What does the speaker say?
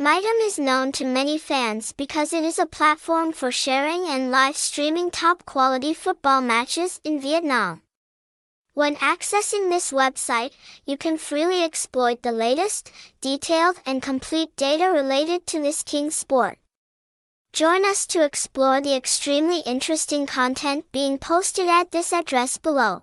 Mitem is known to many fans because it is a platform for sharing and live streaming top quality football matches in Vietnam. When accessing this website, you can freely exploit the latest, detailed and complete data related to this king sport. Join us to explore the extremely interesting content being posted at this address below.